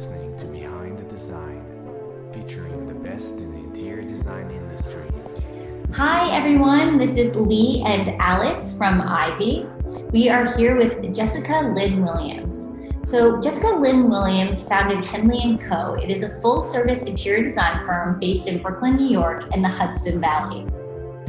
listening to Behind the Design, featuring the best in the interior design industry. Hi, everyone. This is Lee and Alex from Ivy. We are here with Jessica Lynn Williams. So, Jessica Lynn Williams founded Hendley & Co. It is a full-service interior design firm based in Brooklyn, New York, and the Hudson Valley.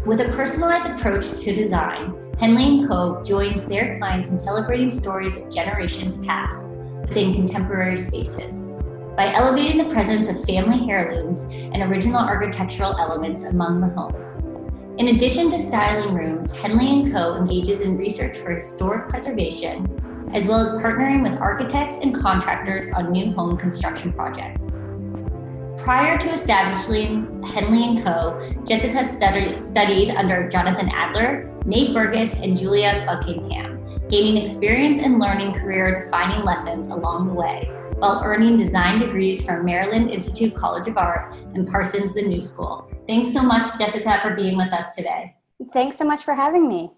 With a personalized approach to design, Hendley & Co. joins their clients in celebrating stories of generations past within contemporary spaces by elevating the presence of family heirlooms and original architectural elements among the home. In addition to styling rooms, Hendley & Co. engages in research for historic preservation, as well as partnering with architects and contractors on new home construction projects. Prior to establishing Hendley & Co., Jessica studied, studied under Jonathan Adler, Nate Berkus, and Julia Buckingham gaining experience and learning career defining lessons along the way, while earning design degrees from Maryland Institute College of Art and Parsons the New School. Thanks so much, Jessica, for being with us today. Thanks so much for having me.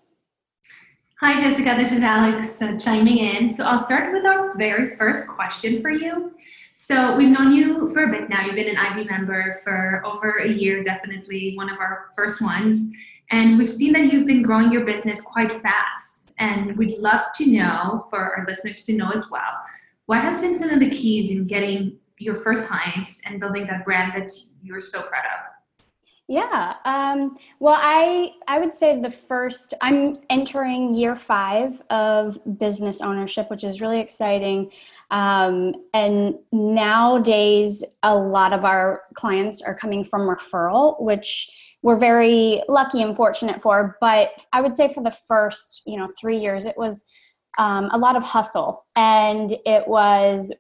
Hi, Jessica. This is Alex uh, chiming in. So I'll start with our very first question for you. So we've known you for a bit now. You've been an Ivy member for over a year, definitely one of our first ones. And we've seen that you've been growing your business quite fast. And we'd love to know, for our listeners to know as well, what has been some of the keys in getting your first clients and building that brand that you're so proud of? Yeah. Um, well, I I would say the first I'm entering year five of business ownership, which is really exciting. Um, and nowadays, a lot of our clients are coming from referral, which we're very lucky and fortunate for. But I would say for the first, you know, three years, it was um, a lot of hustle, and it was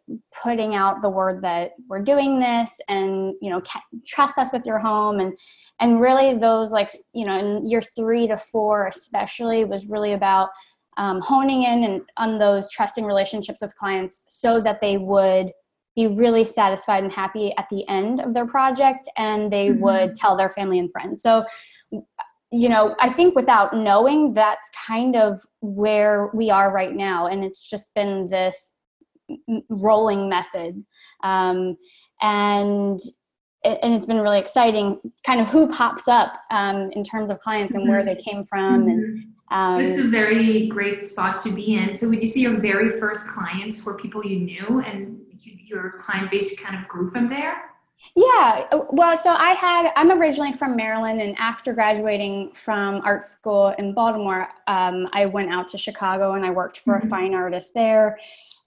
putting out the word that we're doing this, and you know, trust us with your home, and and really those like you know, in year three to four especially was really about um, honing in and on those trusting relationships with clients so that they would be really satisfied and happy at the end of their project and they mm-hmm. would tell their family and friends. So you know i think without knowing that's kind of where we are right now and it's just been this rolling method um, and and it's been really exciting kind of who pops up um, in terms of clients and where mm-hmm. they came from and mm-hmm. Um, it's a very great spot to be in. So, would you say your very first clients were people you knew, and your client base kind of grew from there? Yeah, well, so I had, I'm originally from Maryland, and after graduating from art school in Baltimore, um, I went out to Chicago and I worked for mm-hmm. a fine artist there.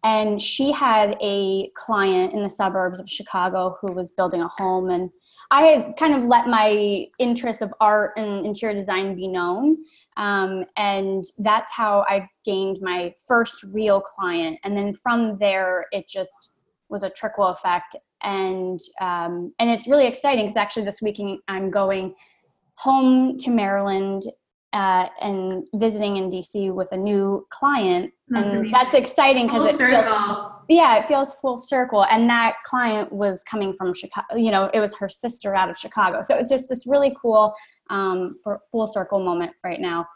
And she had a client in the suburbs of Chicago who was building a home. And I had kind of let my interest of art and interior design be known. Um, and that's how I gained my first real client. And then from there, it just was a trickle effect. And um, and it's really exciting because actually this weekend I'm going home to Maryland uh, and visiting in DC with a new client, that's and amazing. that's exciting because it feels yeah, it feels full circle. And that client was coming from Chicago. You know, it was her sister out of Chicago, so it's just this really cool um, for full circle moment right now.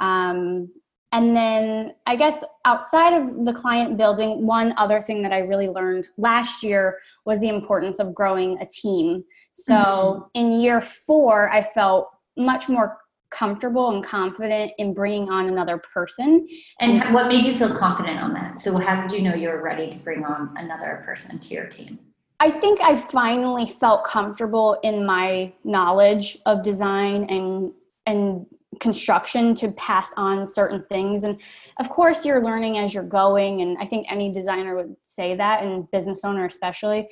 Um, and then I guess outside of the client building, one other thing that I really learned last year was the importance of growing a team. So mm-hmm. in year four, I felt much more comfortable and confident in bringing on another person. And what made you feel confident on that? So how did you know you were ready to bring on another person to your team? I think I finally felt comfortable in my knowledge of design and and construction to pass on certain things. And of course you're learning as you're going and i think any designer would say that and business owner especially.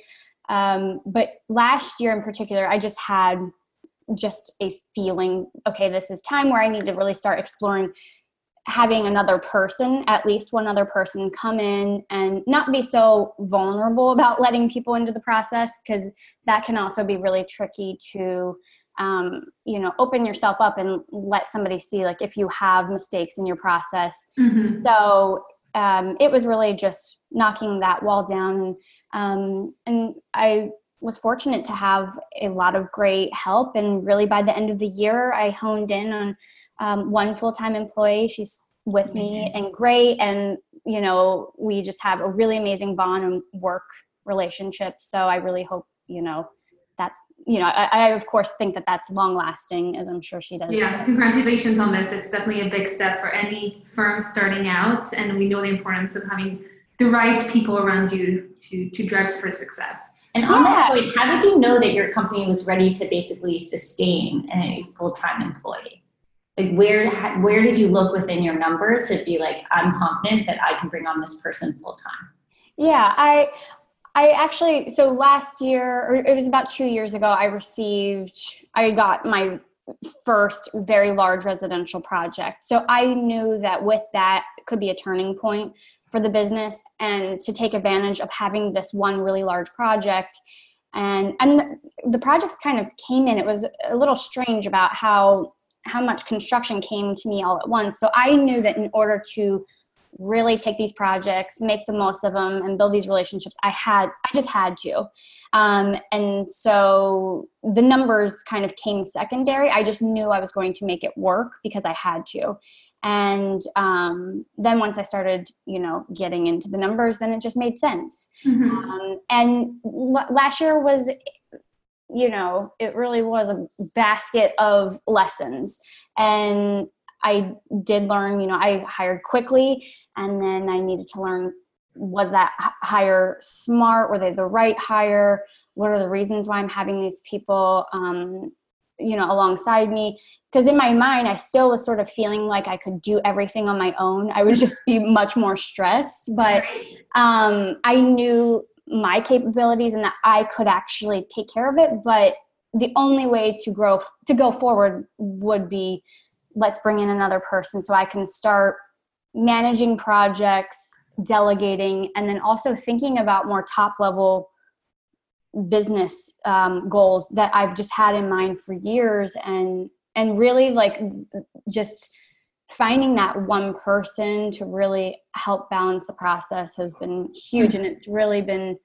Um, but last year in particular i just had just a feeling okay this is time where i need to really start exploring having another person at least one other person come in and not be so vulnerable about letting people into the process because that can also be really tricky to um, you know open yourself up and let somebody see like if you have mistakes in your process. Mm-hmm. so um, it was really just knocking that wall down. Um, and i was fortunate to have a lot of great help. And really by the end of the year i honed in on um, one full-time employee. She's with me and great. And you know we just have a really amazing bond and work relationship. So I really hope, you know, that's, you know, I, I of course think that that's long lasting, as I'm sure she does. Yeah, congratulations on this. It's definitely a big step for any firm starting out. And we know the importance of having the right people around you to, to drive for success. And on yeah. that point, how did you know that your company was ready to basically sustain a full-time employee? Like where where did you look within your numbers to be like, I'm confident that I can bring on this person full time? Yeah, I I actually so last year or it was about two years ago, I received I got my first very large residential project. So I knew that with that could be a turning point for the business and to take advantage of having this one really large project and and the projects kind of came in it was a little strange about how how much construction came to me all at once so i knew that in order to really take these projects make the most of them and build these relationships. I had i just had to. Um, and so the numbers kind of came secondary. I just knew i was going to make it work because i had to. And um, then once i started you know getting into the numbers then it just made sense. Mm-hmm. um, and l- last year was you know it really was a basket of lessons. And i did learn you know i hired quickly and then i needed to learn was that hire smart? Were they the right hire? What are the reasons why i'm having these people um, you know alongside me? Because in my mind i still was sort of feeling like i could do everything on my own. I would just be much more stressed but um, i knew my capabilities and that i could actually take care of it but the only way to grow to go forward would be let's bring in another person so i can start managing projects delegating and then also thinking about more top level business um, goals that I've just had in mind for years and and really like just finding that one person to really help balance the process has been huge. And it's really been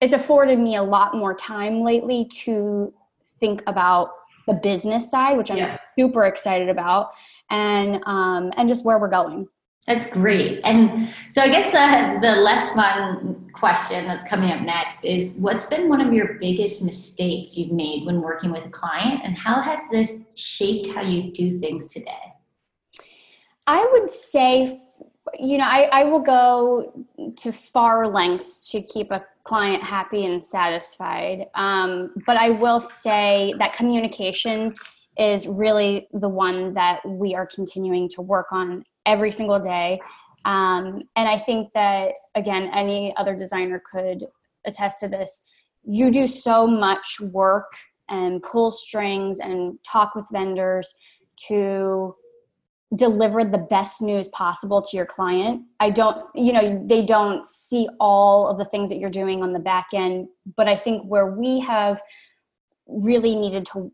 it's afforded me a lot more time lately to think about the business side which i'm yeah. super excited about and um and just where we're going that's great. And so I guess the the less fun question that's coming up next is what's been one of your biggest mistakes you've made when working with a client and how has this shaped how you do things today? I would say you know, I, I will go to far lengths to keep a client happy and satisfied. Um, but I will say that communication is really the one that we are continuing to work on every single day. Um, and I think that, again, any other designer could attest to this. You do so much work and pull strings and talk with vendors to deliver the best news possible to your client. I don't, you know, they don't see all of the things that you're doing on the back end, but I think where we have really needed to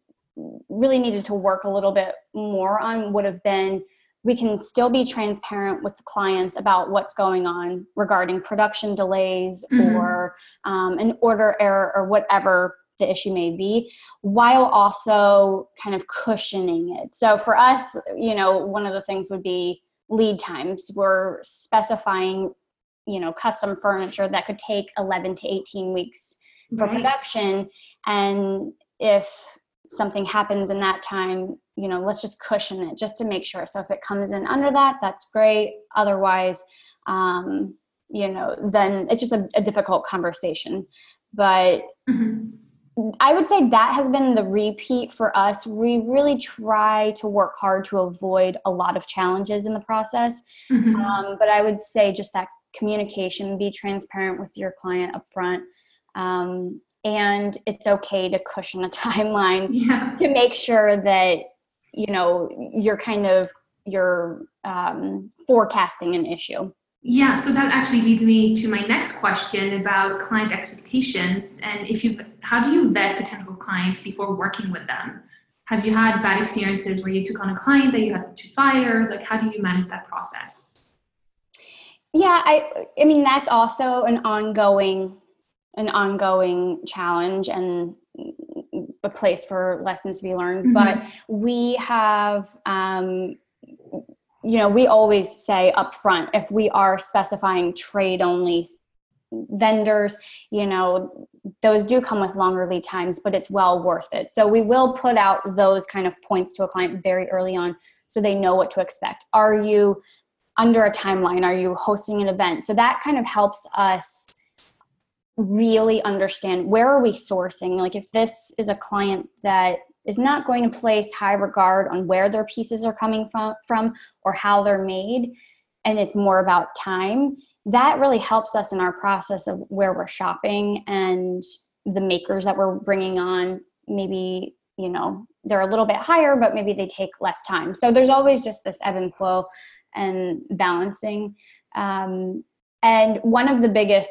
really needed to work a little bit more on would have been we can still be transparent with the clients about what's going on regarding production delays mm-hmm. or um, an order error or whatever the issue may be while also kind of cushioning it. So for us you know one of the things would be lead times. We're specifying you know custom furniture that could take 11 to 18 weeks for right. production. And if something happens in that time you know let's just cushion it just to make sure. So if it comes in under that that's great. Otherwise um you know then it's just a, a difficult conversation. But mm-hmm. I would say that has been the repeat for us we really try to work hard to avoid a lot of challenges in the process mm-hmm. um, but i would say just that communication be transparent with your client up front um, and it's okay to cushion a timeline yeah. to make sure that you know you're kind of you're um, forecasting an issue yeah so that actually leads me to my next question about client expectations. And if you how do you vet potential clients before working with them? Have you had bad experiences where you took on a client that you had to fire? Like how do you manage that process? Yeah i i mean that's also an ongoing an ongoing challenge and a place for lessons to be learned. Mm-hmm. but we have um, you know we always say up front if we are specifying trade only vendors you know those do come with longer lead times but it's well worth it. So we will put out those kind of points to a client very early on so they know what to expect. Are you under a timeline? Are you hosting an event? So that kind of helps us really understand where are we sourcing? Like if this is a client that is not going to place high regard on where their pieces are coming from, from or how they're made. And it's more about time. That really helps us in our process of where we're shopping and the makers that we're bringing on. Maybe you know they're a little bit higher but maybe they take less time. So there's always just this ebb and flow and balancing. Um, and one of the biggest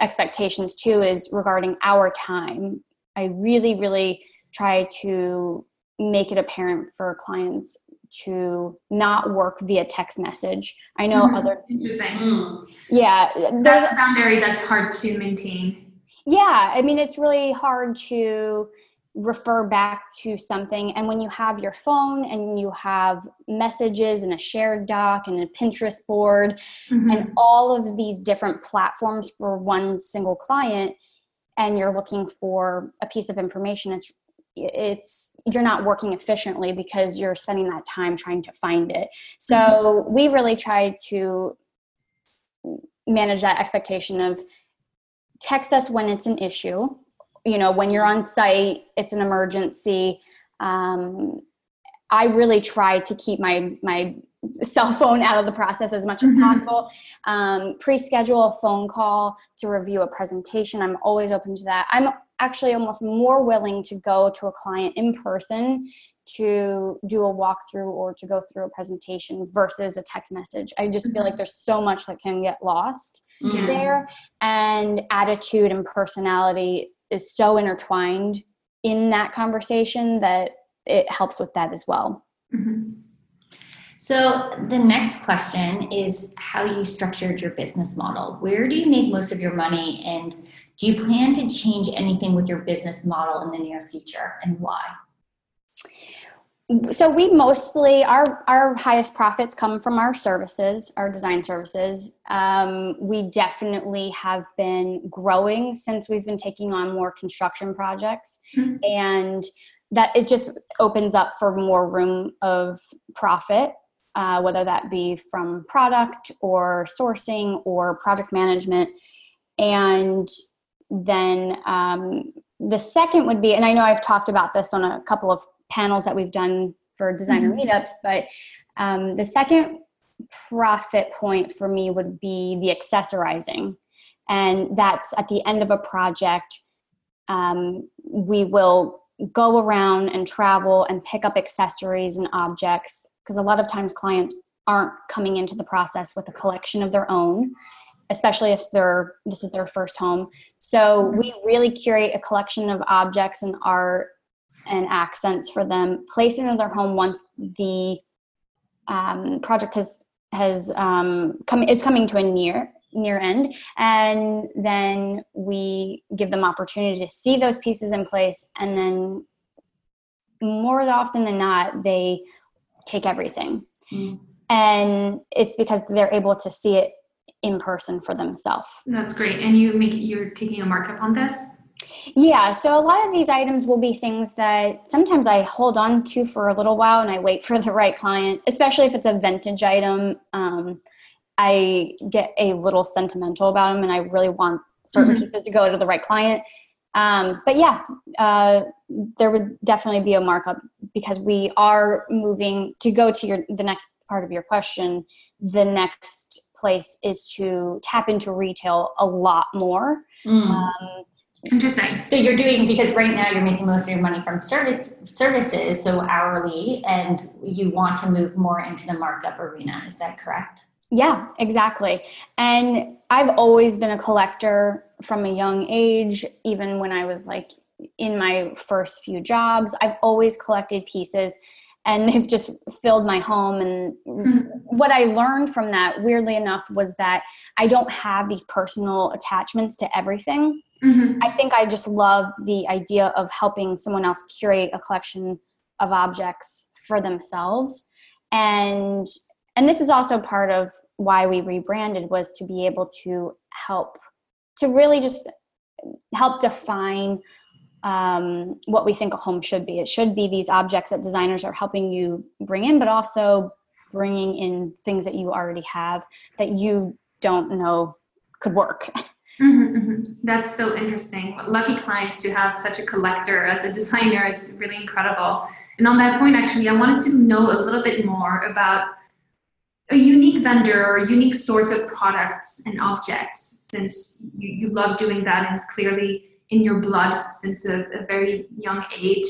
expectations too is regarding our time. I really really try to make it apparent for clients to not work via text message. I know mm-hmm. other interesting. Yeah, there's a boundary that's hard to maintain. Yeah, I mean it's really hard to refer back to something and when you have your phone and you have messages and a shared doc and a Pinterest board mm-hmm. and all of these different platforms for one single client and you're looking for a piece of information it's it's you're not working efficiently because you're spending that time trying to find it. So mm-hmm. we really try to manage that expectation of text us when it's an issue. You know when you're on site it's an emergency. Um, i really try to keep my my cell phone out of the process as much as mm-hmm. possible. Um, pre-schedule a phone call to review a presentation. I'm always open to that. I'm actually almost more willing to go to a client in person to do a walkthrough or to go through a presentation versus a text message. I just feel like mm-hmm. there's so much that can get lost mm-hmm. there. And attitude and personality is so intertwined in that conversation that it helps with that as well. Mm-hmm. So, the next question is how you structured your business model. Where do you make most of your money and do you plan to change anything with your business model in the near future and why? So we mostly our our highest profits come from our services, our design services. Um, we definitely have been growing since we've been taking on more construction projects, mm-hmm. and that it just opens up for more room of profit, uh, whether that be from product or sourcing or project management, and then um, the second would be, and I know I've talked about this on a couple of panels that we've done for designer mm-hmm. meetups, but um, the second profit point for me would be the accessorizing. And that's at the end of a project, um, we will go around and travel and pick up accessories and objects because a lot of times clients aren't coming into the process with a collection of their own especially if they're this is their first home. So we really curate a collection of objects and art and accents for them, place it in their home once the um, project has has um, come. It's coming to a near near end, and then we give them opportunity to see those pieces in place, and then more often than not, they take everything. Mm. And it's because they're able to see it in person for themselves. That's great. And you make you're taking a markup on this? Yeah, so a lot of these items will be things that sometimes I hold on to for a little while and I wait for the right client, especially if it's a vintage item. Um, I get a little sentimental about them and I really want certain mm-hmm. pieces to go to the right client. Um, but yeah, uh, there would definitely be a markup because we are moving to go to your the next part of your question. The next place is to tap into retail a lot more. Mm. Um, Interesting. So you're doing because right now you're making most of your money from service services, so hourly, and you want to move more into the markup arena. Is that correct? Yeah, exactly. And I've always been a collector from a young age, even when I was like in my first few jobs. I've always collected pieces and they've just filled my home and mm-hmm. what i learned from that weirdly enough was that i don't have these personal attachments to everything mm-hmm. i think i just love the idea of helping someone else curate a collection of objects for themselves and and this is also part of why we rebranded was to be able to help to really just help define um, what we think a home should be. It should be these objects that designers are helping you bring in, but also bringing in things that you already have that you don't know could work. Mm-hmm, mm-hmm. That's so interesting. Lucky clients to have such a collector as a designer. It's really incredible. And on that point, actually, I wanted to know a little bit more about a unique vendor or unique source of products and objects, since you, you love doing that and it's clearly in your blood since a, a very young age.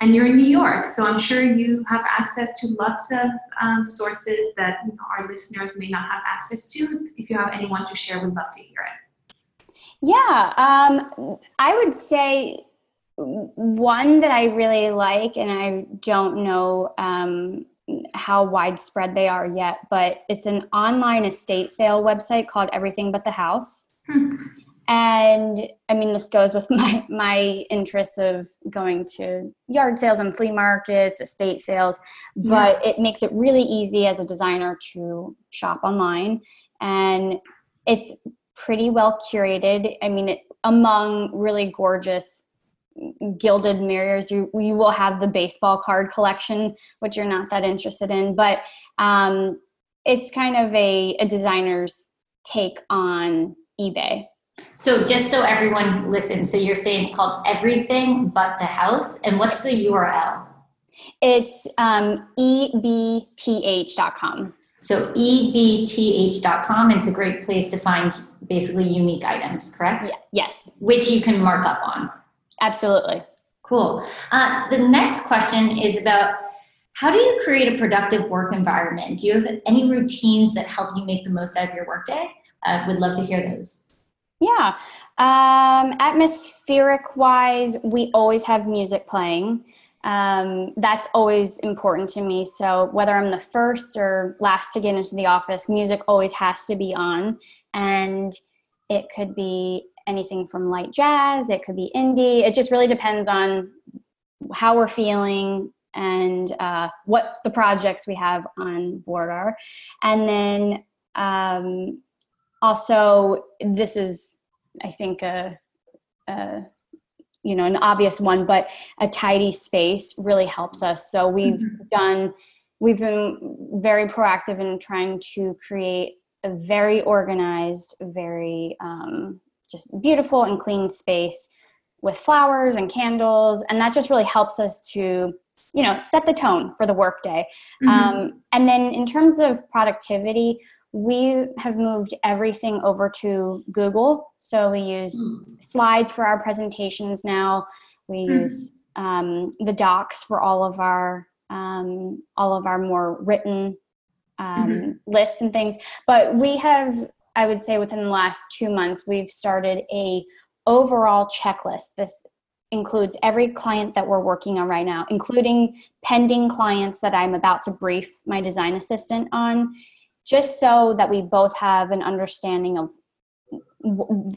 And you're in New York, so I'm sure you have access to lots of um, sources that you know, our listeners may not have access to. If you have anyone to share, we'd love to hear it. Yeah, um, I would say one that I really like, and I don't know um, how widespread they are yet, but it's an online estate sale website called Everything But the House. Hmm. And I mean, this goes with my my interest of going to yard sales and flea markets, estate sales, but yeah. it makes it really easy as a designer to shop online, and it's pretty well curated. I mean, it, among really gorgeous gilded mirrors you you will have the baseball card collection which you're not that interested in but um, it's kind of a, a designer's take on ebay. So just so everyone listens so you're saying it's called everything but the house and what's the url it's um, ebth.com so ebth.com it's a great place to find basically unique items correct? Yeah, yes. Which you can mark up on Absolutely. Cool. Uh, the next question is about how do you create a productive work environment? Do you have any routines that help you make the most out of your workday? Uh, would love to hear those. Yeah. Um, atmospheric wise, we always have music playing. Um, that's always important to me. So whether I'm the first or last to get into the office, music always has to be on. And it could be anything from light jazz, it could be indie. It just really depends on how we're feeling and uh, what the projects we have on board are. And then um, also, this is, I think, a, a you know an obvious one but a tidy space really helps us so we've mm-hmm. done we've been very proactive in trying to create a very organized very um, just beautiful and clean space with flowers and candles and that just really helps us to you know set the tone for the workday mm-hmm. um, and then in terms of productivity we have moved everything over to google so we use mm-hmm. slides for our presentations now we mm-hmm. use um, the docs for all of our um, all of our more written um, mm-hmm. lists and things but we have I would say within the last two months, we've started a overall checklist. This includes every client that we're working on right now, including pending clients that I'm about to brief my design assistant on, just so that we both have an understanding of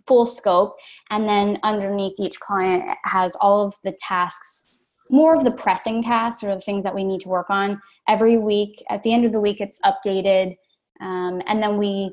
full scope. And then underneath each client has all of the tasks more of the pressing tasks or the things that we need to work on every week. At the end of the week, it's updated. Um, and then we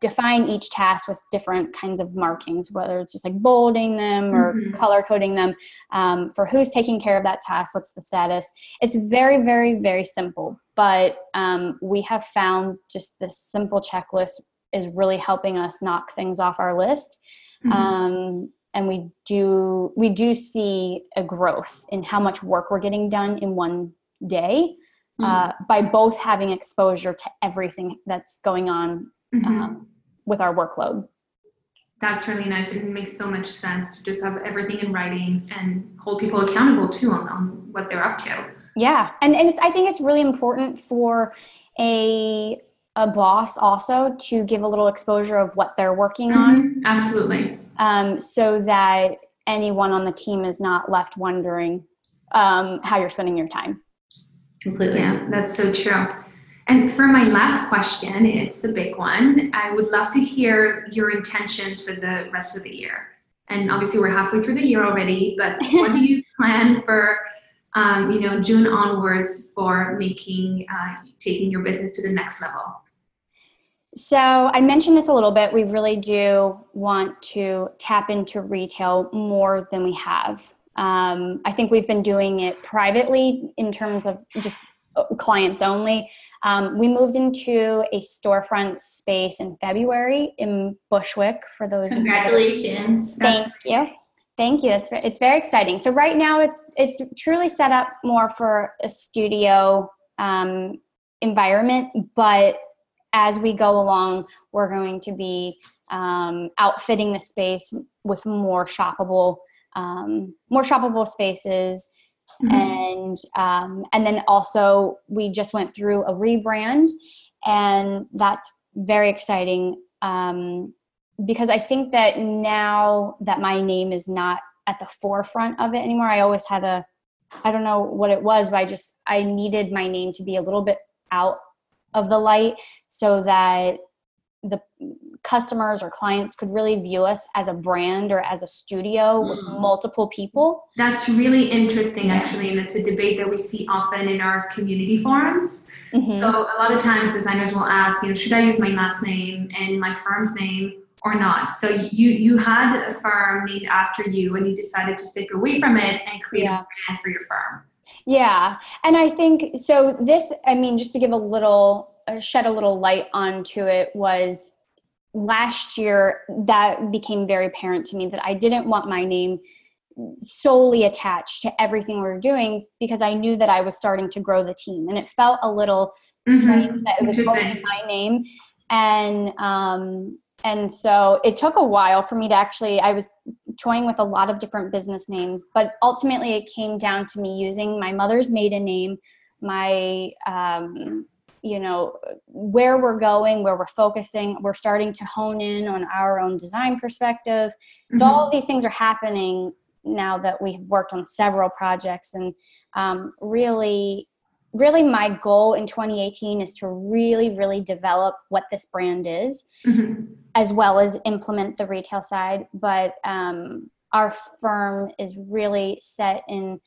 define each task with different kinds of markings, whether it's just like bolding them or mm-hmm. color coding them um, for who's taking care of that task, what's the status. It's very, very, very simple, but um, we have found just this simple checklist is really helping us knock things off our list. Mm-hmm. Um, and we do we do see a growth in how much work we're getting done in one day mm-hmm. uh, by both having exposure to everything that's going on mm-hmm. um, with our workload. That's really nice. It makes so much sense to just have everything in writing and hold people accountable too on, on what they're up to. Yeah, and and it's, I think it's really important for a a boss also to give a little exposure of what they're working mm-hmm. on. Absolutely. Um, so that anyone on the team is not left wondering um, how you're spending your time. Completely. Yeah, that's so true. And for my last question, it's a big one. I would love to hear your intentions for the rest of the year. And obviously, we're halfway through the year already, but what do you plan for, um, you know, June onwards for making, uh, taking your business to the next level? So I mentioned this a little bit. We really do want to tap into retail more than we have. Um, I think we've been doing it privately in terms of just clients only. Um, we moved into a storefront space in February in Bushwick. For those, congratulations! Thank you, thank you. It's it's very exciting. So right now, it's it's truly set up more for a studio um, environment, but as we go along, we're going to be um, outfitting the space with more shoppable, um, more shoppable spaces, mm-hmm. and um, and then also we just went through a rebrand, and that's very exciting um, because I think that now that my name is not at the forefront of it anymore, I always had a I don't know what it was, but I just I needed my name to be a little bit out of the light so that the customers or clients could really view us as a brand or as a studio mm. with multiple people. That's really interesting, actually, and it's a debate that we see often in our community forums. Mm-hmm. So a lot of times, designers will ask, you know, should I use my last name and my firm's name or not? So you you had a firm named after you, and you decided to step away from it and create yeah. a brand for your firm. Yeah. And I think so. This, I mean, just to give a little, shed a little light onto it, was last year that became very apparent to me that I didn't want my name solely attached to everything we were doing because I knew that I was starting to grow the team. And it felt a little mm-hmm. strange that it was only my name. And, um, and so it took a while for me to actually i was toying with a lot of different business names but ultimately it came down to me using my mother's maiden name my um, you know where we're going where we're focusing we're starting to hone in on our own design perspective so mm-hmm. all these things are happening now that we've worked on several projects and um, really really my goal in 2018 is to really really develop what this brand is mm-hmm. as well as implement the retail side but um, our firm is really set in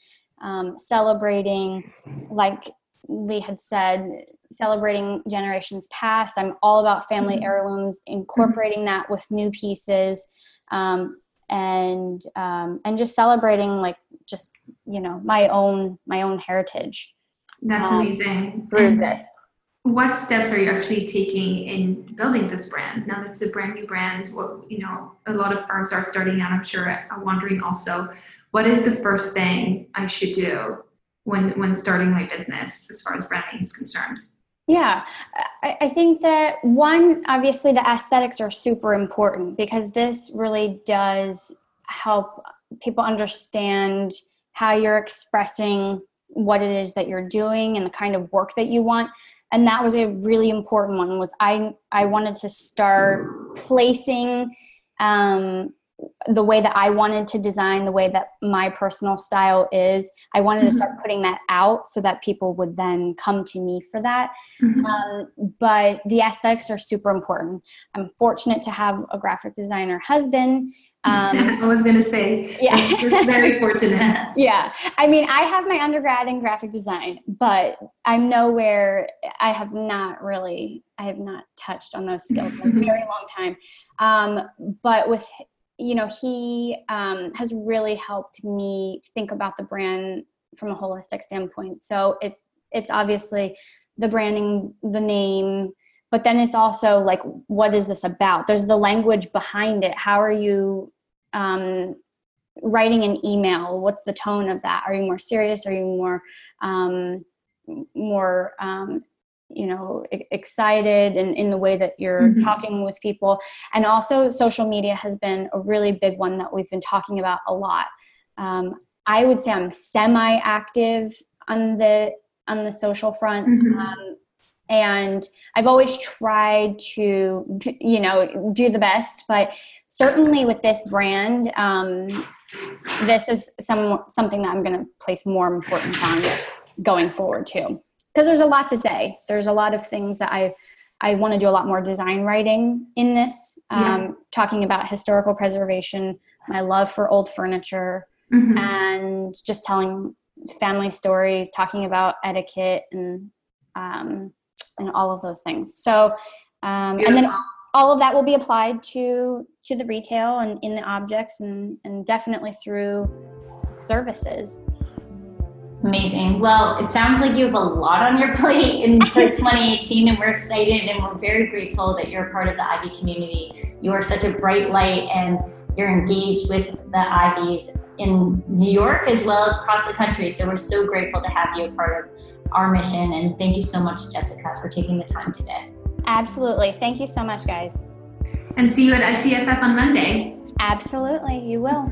um, celebrating like lee had said celebrating generations past i'm all about family mm-hmm. heirlooms incorporating mm-hmm. that with new pieces um, and um, and just celebrating like just you know my own my own heritage that's um, amazing. Through and this. What steps are you actually taking in building this brand? Now that's a brand new brand, what you know, a lot of firms are starting out, I'm sure, are wondering also, what is the first thing I should do when when starting my business as far as branding is concerned? Yeah, I, I, think that one, obviously, the aesthetics are super important because this really does help people understand how you're expressing what it is that you're doing and the kind of work that you want and that was a really important one was i i wanted to start placing um, the way that i wanted to design the way that my personal style is i wanted mm-hmm. to start putting that out so that people would then come to me for that mm-hmm. um, but the aesthetics are super important i'm fortunate to have a graphic designer husband um, I was going to say, yeah, it's very fortunate. yeah, I mean, I have my undergrad in graphic design, but I'm nowhere. I have not really, I have not touched on those skills in a very long time. Um, but with, you know, he um, has really helped me think about the brand from a holistic standpoint. So it's it's obviously the branding, the name, but then it's also like what is this about? There's the language behind it. How are you um, writing an email? What's the tone of that? Are you more serious? Are you more um, more um, you know excited and in the way that you're mm-hmm. talking with people and also social media has been a really big one that we've been talking about a lot um, i would say i'm semi active on the on the social front mm-hmm. um, and i've always tried to you know do the best but certainly with this brand, um, this is some something that I'm going to place more importance on going forward too. Because there's a lot to say. There's a lot of things that I I want to do a lot more design writing in this, um, yeah. talking about historical preservation, my love for old furniture, mm-hmm. and just telling family stories, talking about etiquette and um, and all of those things. So Um, and then all of that will be applied to to the retail and in the objects and, and definitely through services. Amazing. Well, it sounds like you have a lot on your plate in 2018, and we're excited and we're very grateful that you're a part of the Ivy community. You are such a bright light, and you're engaged with the Ivies in New York as well as across the country. So we're so grateful to have you a part of our mission. And thank you so much, Jessica, for taking the time today. Absolutely. Thank you so much, guys. And see you at ICFF on Monday. Absolutely. You will.